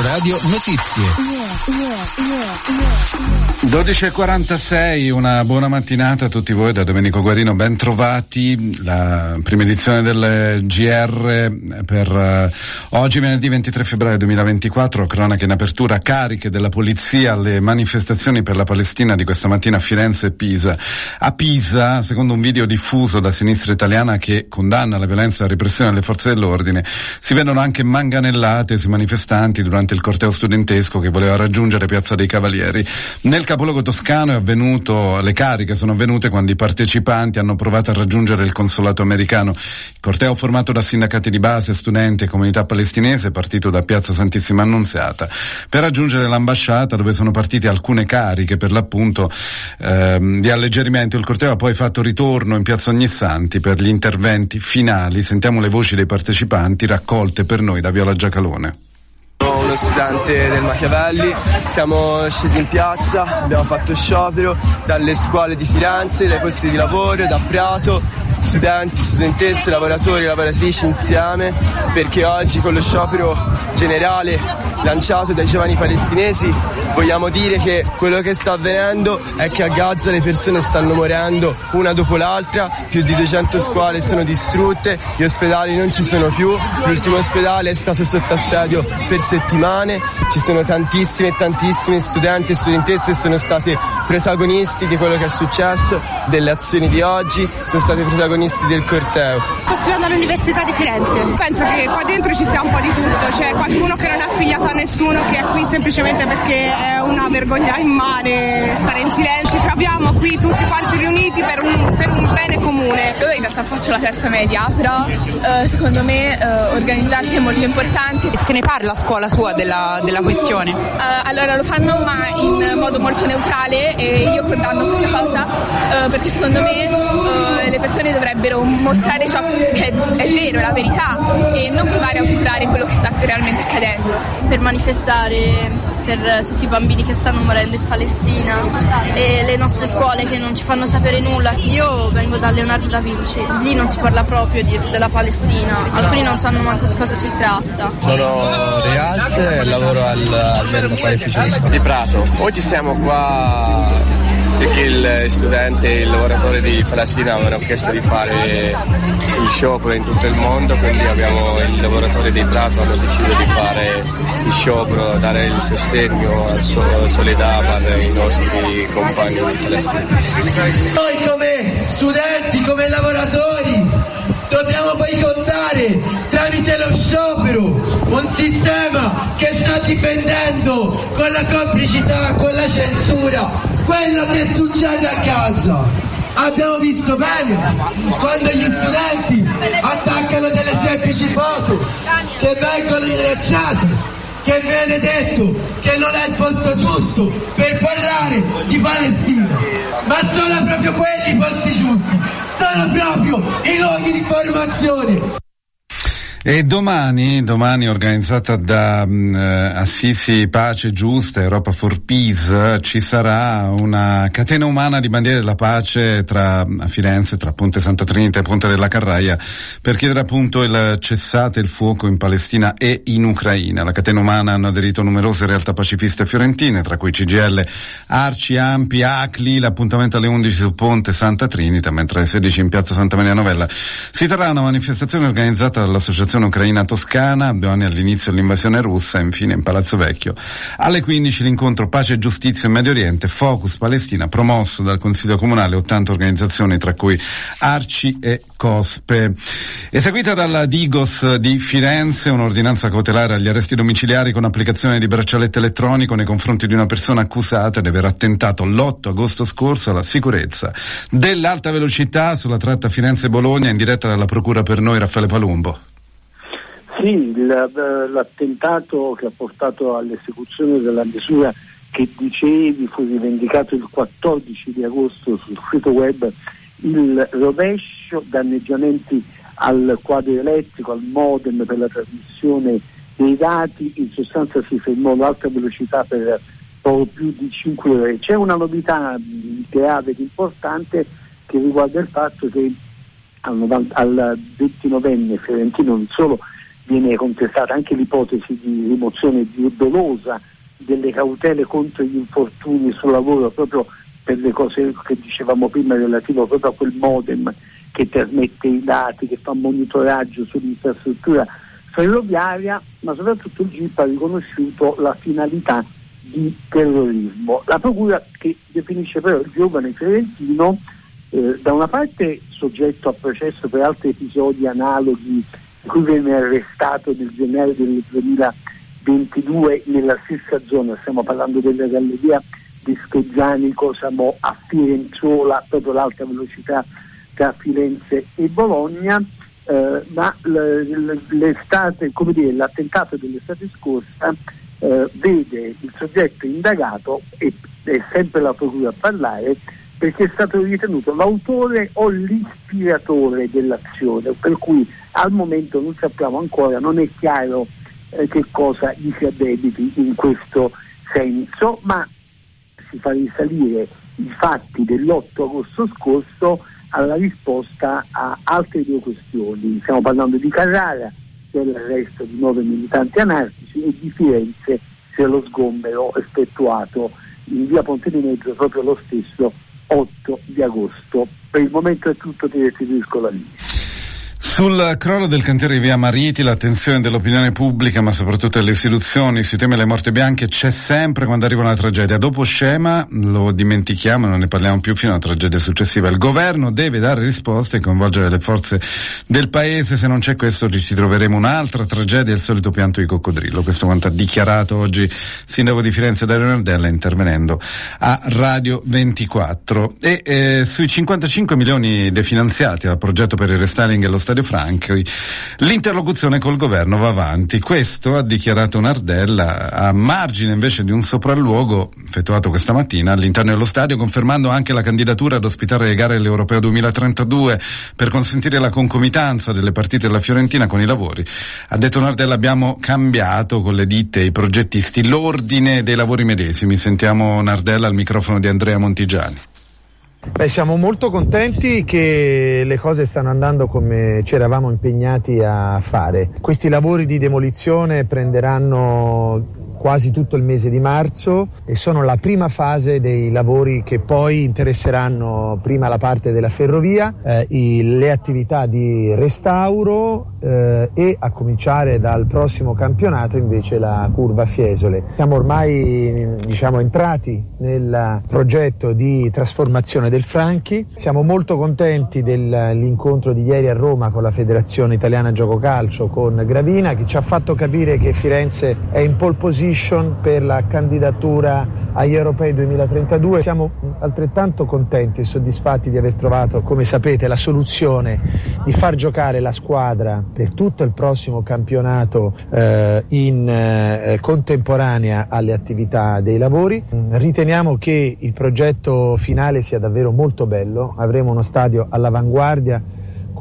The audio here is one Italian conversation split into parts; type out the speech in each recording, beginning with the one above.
Radio Notizie. 12.46, una buona mattinata a tutti voi da Domenico Guarino, ben trovati. La prima edizione del GR per uh, oggi venerdì 23 febbraio 2024, cronache in apertura, cariche della polizia alle manifestazioni per la Palestina di questa mattina a Firenze e Pisa. A Pisa, secondo un video diffuso da sinistra italiana che condanna la violenza e la repressione delle forze dell'ordine, si vedono anche manganellate sui manifestanti durante il corteo studentesco che voleva raggiungere Piazza dei Cavalieri. Nel capoluogo toscano avvenuto, le cariche sono avvenute quando i partecipanti hanno provato a raggiungere il consolato americano. Il corteo formato da sindacati di base, studenti e comunità palestinese è partito da Piazza Santissima Annunziata per raggiungere l'ambasciata dove sono partite alcune cariche per l'appunto ehm, di alleggerimento. Il corteo ha poi fatto ritorno in Piazza Ognissanti per gli interventi finali. Sentiamo le voci dei partecipanti raccolte per noi da Viola Giacalone uno studente del Machiavelli, siamo scesi in piazza, abbiamo fatto sciopero dalle scuole di Firenze, dai posti di lavoro, da Prato, studenti, studentesse, lavoratori, lavoratrici insieme, perché oggi con lo sciopero generale lanciato dai giovani palestinesi vogliamo dire che quello che sta avvenendo è che a Gaza le persone stanno morendo una dopo l'altra, più di 200 scuole sono distrutte, gli ospedali non ci sono più, l'ultimo ospedale è stato sotto assedio per settimane, ci sono tantissimi e tantissimi studenti e studentesse che sono stati protagonisti di quello che è successo, delle azioni di oggi, sono stati protagonisti del corteo. Sto studiando all'Università di Firenze, penso che qua dentro ci sia un po' di tutto, c'è qualcuno che non è affiliato a nessuno, che è qui semplicemente perché è una vergogna immane stare in silenzio, ci troviamo qui tutti quanti riuniti per un, per un bene comune. Io in realtà faccio la terza media, però eh, secondo me eh, organizzarsi è molto importante. Se ne parla a scuola sua della, della questione? Eh, allora lo fanno ma in modo molto neutrale e io condanno questa cosa eh, perché secondo me eh, le persone dovrebbero mostrare ciò che è vero, la verità e non provare a ocultare quello che sta realmente accadendo. Per manifestare per tutti i bambini che stanno morendo in Palestina e le nostre scuole che non ci fanno sapere nulla. Io vengo da Leonardo da Vinci, lì non si parla proprio di, della Palestina, alcuni non sanno manco di cosa si tratta. Sono Rias e lavoro all'azienda panificio di Prato. Oggi siamo qua perché il studente e il lavoratore di Palestina avevano chiesto di fare il sciopero in tutto il mondo, quindi abbiamo il lavoratore di Prato hanno deciso di fare il sciopero, dare il sostegno al suo solidarietà ai nostri compagni di Palestina. Noi come studenti, come lavoratori, dobbiamo boicottare tramite lo sciopero un sistema che sta difendendo con la complicità, con la censura quello che succede a Gaza. Abbiamo visto bene quando gli studenti attaccano delle semplici foto che vengono minacciate, che viene detto che non è il posto giusto per parlare di Palestina, ma sono proprio quelli i posti giusti, sono proprio i luoghi di formazione. E domani, domani organizzata da um, Assisi Pace Giusta, Europa for Peace, ci sarà una catena umana di bandiere della pace tra a Firenze, tra Ponte Santa Trinita e Ponte della Carraia, per chiedere appunto il cessate il fuoco in Palestina e in Ucraina. La catena umana hanno aderito numerose realtà pacifiste fiorentine, tra cui CGL, Arci, Ampi, Acli, l'appuntamento alle 11 su Ponte Santa Trinita, mentre alle 16 in piazza Santa Maria Novella. Si terrà una manifestazione organizzata dall'Associazione ucraina toscana, due anni all'inizio dell'invasione russa e infine in Palazzo Vecchio. Alle 15 l'incontro Pace e Giustizia in Medio Oriente, Focus Palestina, promosso dal Consiglio Comunale, 80 organizzazioni tra cui Arci e Cospe. Eseguita dalla Digos di Firenze un'ordinanza cautelare agli arresti domiciliari con applicazione di braccialetto elettronico nei confronti di una persona accusata di aver attentato l'8 agosto scorso alla sicurezza dell'alta velocità sulla tratta Firenze-Bologna in diretta dalla Procura per noi Raffaele Palumbo. Sì, l'attentato che ha portato all'esecuzione della misura che dicevi fu rivendicato il 14 di agosto sul sito web, il rovescio, danneggiamenti al quadro elettrico, al modem per la trasmissione dei dati, in sostanza si fermò l'alta velocità per poco più di 5 ore. C'è una novità grave ed importante che riguarda il fatto che al, 90, al 29enne fiorentino non solo viene contestata anche l'ipotesi di rimozione dolosa delle cautele contro gli infortuni sul lavoro proprio per le cose che dicevamo prima relativo proprio a quel modem che trasmette i dati, che fa monitoraggio sull'infrastruttura ferroviaria, ma soprattutto il GIP ha riconosciuto la finalità di terrorismo. La Procura che definisce però il giovane fiorentino eh, da una parte soggetto a processo per altri episodi analoghi cui venne arrestato nel gennaio del 2022 nella stessa zona, stiamo parlando della galleria di Schezzanico, siamo a Firenzuola, proprio l'alta velocità tra Firenze e Bologna, eh, ma l'estate, come dire, l'attentato dell'estate scorsa eh, vede il soggetto indagato e è sempre la procura a parlare perché è stato ritenuto l'autore o l'ispiratore dell'azione, per cui al momento non sappiamo ancora, non è chiaro eh, che cosa gli si addebiti in questo senso, ma si fa risalire i fatti dell'8 agosto scorso alla risposta a altre due questioni. Stiamo parlando di Carrara, dell'arresto di nove militanti anarchici e di Firenze sia lo sgombero effettuato in via Ponte di Mezzo proprio lo stesso 8 di agosto. Per il momento è tutto, ti restituisco la linea. Sul crollo del cantiere di Via Mariti l'attenzione dell'opinione pubblica, ma soprattutto delle istituzioni sui temi delle morte bianche c'è sempre quando arriva una tragedia. Dopo scema lo dimentichiamo, non ne parliamo più fino alla tragedia successiva. Il governo deve dare risposte e coinvolgere le forze del paese, se non c'è questo ci troveremo un'altra tragedia, il solito pianto di coccodrillo. Questo quanto ha dichiarato oggi il sindaco di Firenze Dario Nardella intervenendo a Radio 24. E eh, sui 55 milioni definanziati al progetto per il restyling dello stadio Franchi, l'interlocuzione col governo va avanti. Questo ha dichiarato Nardella a margine invece di un sopralluogo effettuato questa mattina all'interno dello stadio, confermando anche la candidatura ad ospitare le gare dell'Europeo 2032 per consentire la concomitanza delle partite della Fiorentina con i lavori. Ha detto Nardella abbiamo cambiato con le ditte e i progettisti l'ordine dei lavori medesimi. Sentiamo Nardella al microfono di Andrea Montigiani. Beh, siamo molto contenti che le cose stanno andando come ci eravamo impegnati a fare. Questi lavori di demolizione prenderanno quasi tutto il mese di marzo e sono la prima fase dei lavori che poi interesseranno prima la parte della ferrovia, eh, i, le attività di restauro eh, e a cominciare dal prossimo campionato invece la curva Fiesole. Siamo ormai diciamo, entrati nel progetto di trasformazione del Franchi, siamo molto contenti dell'incontro di ieri a Roma con la Federazione Italiana Gioco Calcio con Gravina che ci ha fatto capire che Firenze è in pole position position per la candidatura agli europei 2032. Siamo altrettanto contenti e soddisfatti di aver trovato, come sapete, la soluzione di far giocare la squadra per tutto il prossimo campionato eh, in eh, contemporanea alle attività dei lavori. Riteniamo che il progetto finale sia davvero molto bello, avremo uno stadio all'avanguardia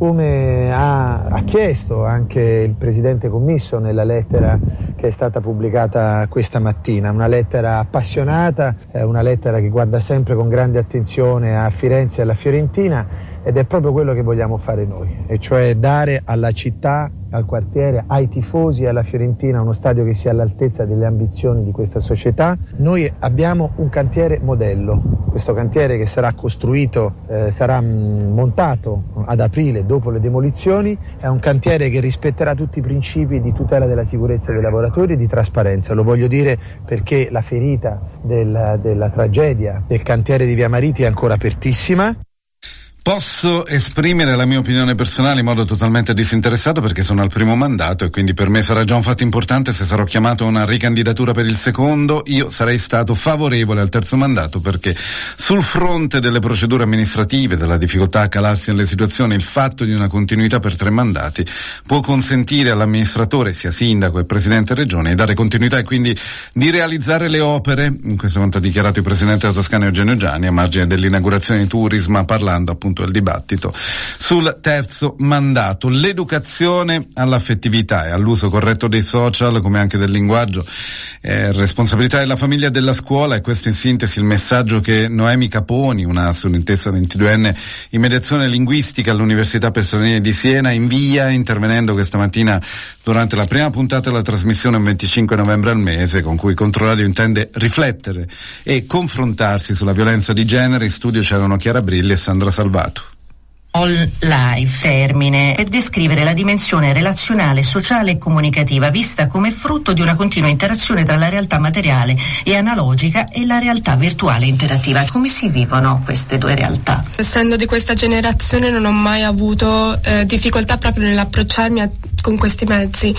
come ha, ha, chiesto anche il Presidente Commisso nella lettera che è stata pubblicata questa mattina, una lettera appassionata, una lettera che guarda sempre con grande attenzione a Firenze e alla Fiorentina ed è proprio quello che vogliamo fare noi, e cioè dare alla città, al quartiere, ai tifosi e alla Fiorentina uno stadio che sia all'altezza delle ambizioni di questa società. Noi abbiamo un cantiere modello, questo cantiere che sarà costruito, eh, sarà montato ad aprile dopo le demolizioni, è un cantiere che rispetterà tutti i principi di tutela della sicurezza dei lavoratori e di trasparenza. Lo voglio dire perché la ferita del, della tragedia del cantiere di Via Mariti è ancora apertissima. Posso esprimere la mia opinione personale in modo totalmente disinteressato perché sono al primo mandato e quindi per me sarà già un fatto importante se sarò chiamato a una ricandidatura per il secondo. Io sarei stato favorevole al terzo mandato perché sul fronte delle procedure amministrative, della difficoltà a calarsi nelle situazioni, il fatto di una continuità per tre mandati può consentire all'amministratore, sia sindaco e presidente regione, di dare continuità e quindi di realizzare le opere, in questo momento ha dichiarato il presidente della Toscana Eugenio Gianni a margine dell'inaugurazione di Turisma parlando appunto appunto il dibattito sul terzo mandato. L'educazione all'affettività e all'uso corretto dei social, come anche del linguaggio, è responsabilità della famiglia e della scuola e questo in sintesi il messaggio che Noemi Caponi, una studentessa 22enne in mediazione linguistica all'Università Personale di Siena, invia intervenendo questa mattina durante la prima puntata della trasmissione il 25 novembre al mese, con cui Controradio intende riflettere e confrontarsi sulla violenza di genere. In studio c'erano Chiara Brilli e Sandra Salvato. All life termine per descrivere la dimensione relazionale, sociale e comunicativa vista come frutto di una continua interazione tra la realtà materiale e analogica e la realtà virtuale interattiva. Come si vivono queste due realtà? Essendo di questa generazione non ho mai avuto eh, difficoltà proprio nell'approcciarmi a, con questi mezzi.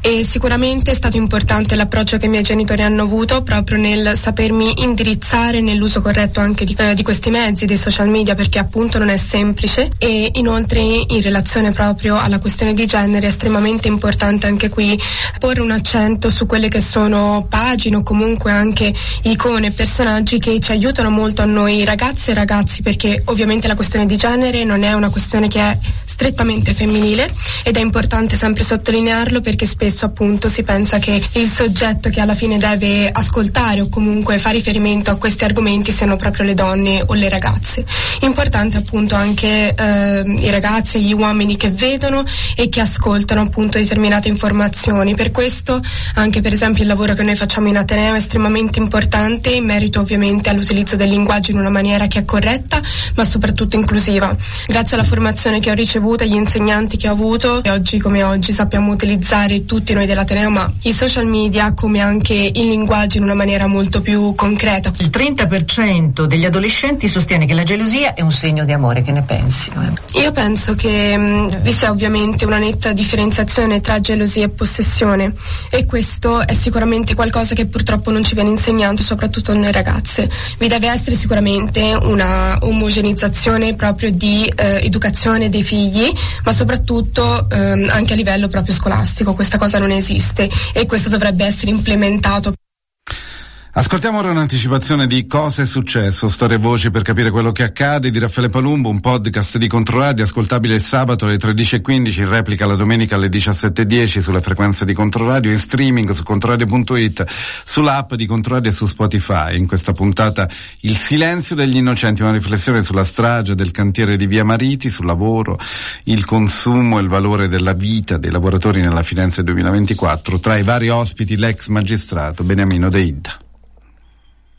E sicuramente è stato importante l'approccio che i miei genitori hanno avuto proprio nel sapermi indirizzare nell'uso corretto anche di, eh, di questi mezzi, dei social media perché appunto non è semplice. E inoltre in relazione proprio alla questione di genere è estremamente importante anche qui porre un accento su quelle che sono pagine o comunque anche icone, personaggi che ci aiutano molto a noi ragazze e ragazzi perché ovviamente la questione di genere non è una questione che è strettamente femminile ed è importante sempre sottolinearlo perché spesso appunto si pensa che il soggetto che alla fine deve ascoltare o comunque fa riferimento a questi argomenti siano proprio le donne o le ragazze. Importante appunto anche eh, i ragazzi gli uomini che vedono e che ascoltano appunto determinate informazioni. Per questo anche per esempio il lavoro che noi facciamo in Ateneo è estremamente importante in merito ovviamente all'utilizzo del linguaggio in una maniera che è corretta ma soprattutto inclusiva. Grazie alla formazione che ho ricevuto e agli insegnanti che ho avuto e oggi come oggi sappiamo utilizzare tutti noi dell'Ateneo ma i social media come anche il linguaggio in una maniera molto più concreta. Il 30% degli adolescenti sostiene che la gelosia è un segno di amore, che ne pensi? Io penso che mh, vi sia ovviamente una netta differenziazione tra gelosia e possessione e questo è sicuramente qualcosa che purtroppo non ci viene insegnato, soprattutto noi ragazze. Vi deve essere sicuramente una omogenizzazione proprio di eh, educazione dei figli, ma soprattutto ehm, anche a livello proprio scolastico. Questa cosa non esiste e questo dovrebbe essere implementato. Ascoltiamo ora un'anticipazione di Cosa è successo, storie e voci per capire quello che accade di Raffaele Palumbo, un podcast di Controradio ascoltabile il sabato alle 13.15, in replica la domenica alle 17.10 sulle frequenze di Controradio, in streaming su controradio.it, sull'app di Controradio e su Spotify. In questa puntata Il silenzio degli innocenti, una riflessione sulla strage del cantiere di Via Mariti, sul lavoro, il consumo e il valore della vita dei lavoratori nella Firenze 2024. Tra i vari ospiti l'ex magistrato Beniamino Deidda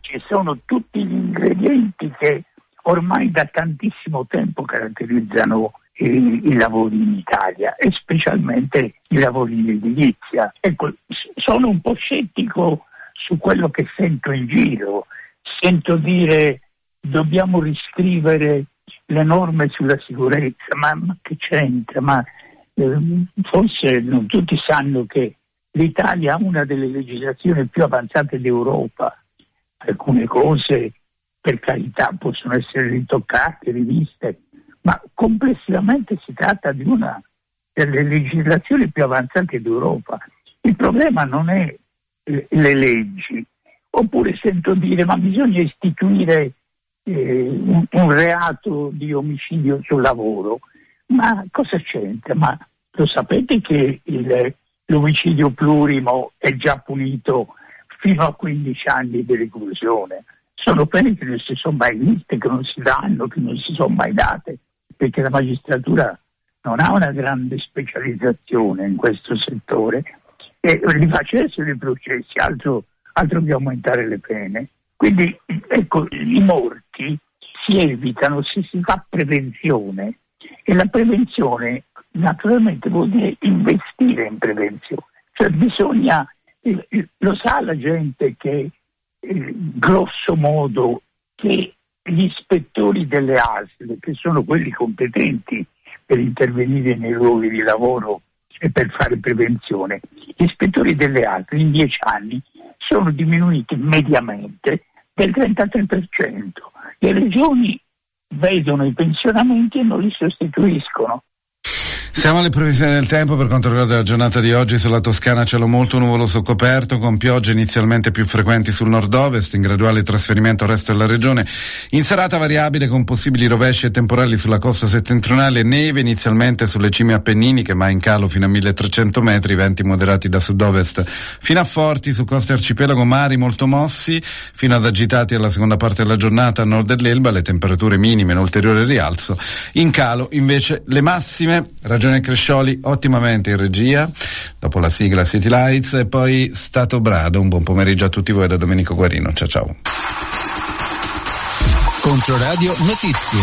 ci sono tutti gli ingredienti che ormai da tantissimo tempo caratterizzano i, i, lavori in Italia e specialmente i lavori in edilizia. Ecco, sono un po' scettico su quello che sento in giro. Sento dire dobbiamo riscrivere le norme sulla sicurezza, ma, ma che c'entra? Ma eh, forse non tutti sanno che l'Italia ha una delle legislazioni più avanzate d'Europa alcune cose per carità possono essere ritoccate, riviste, ma complessivamente si tratta di una delle legislazioni più avanzate d'Europa. Il problema non è eh, le leggi, oppure sento dire ma bisogna istituire eh, un, un, reato di omicidio sul lavoro. Ma cosa c'entra? Ma lo sapete che il, l'omicidio plurimo è già punito fino a 15 anni di reclusione. Sono pene che non si sono mai viste, che non si danno, che non si sono mai date, perché la magistratura non ha una grande specializzazione in questo settore e li facessero i processi, altro, altro che aumentare le pene. Quindi ecco, i morti si evitano se si fa prevenzione e la prevenzione naturalmente vuol dire investire in prevenzione, cioè bisogna lo sa la gente che eh, grosso modo che gli ispettori delle ASL, che sono quelli competenti per intervenire nei luoghi di lavoro e per fare prevenzione, gli ispettori delle ASL in dieci anni sono diminuiti mediamente del 33%. Le regioni vedono i pensionamenti e non li sostituiscono. Siamo alle previsioni del tempo per quanto riguarda la giornata di oggi. Sulla Toscana cielo molto nuvoloso coperto con piogge inizialmente più frequenti sul nord-ovest in graduale trasferimento al resto della regione. In serata variabile con possibili rovesci e temporali sulla costa settentrionale neve inizialmente sulle cime appenniniche ma in calo fino a 1300 metri venti moderati da sud-ovest fino a forti su coste arcipelago mari molto mossi fino ad agitati alla seconda parte della giornata a nord dell'Elba le temperature minime in ulteriore rialzo in calo. Invece le massime ragione Prigione Crescioli ottimamente in regia, dopo la sigla City Lights e poi Stato Brado. Un buon pomeriggio a tutti voi da Domenico Guarino. Ciao ciao. Controradio Notizie.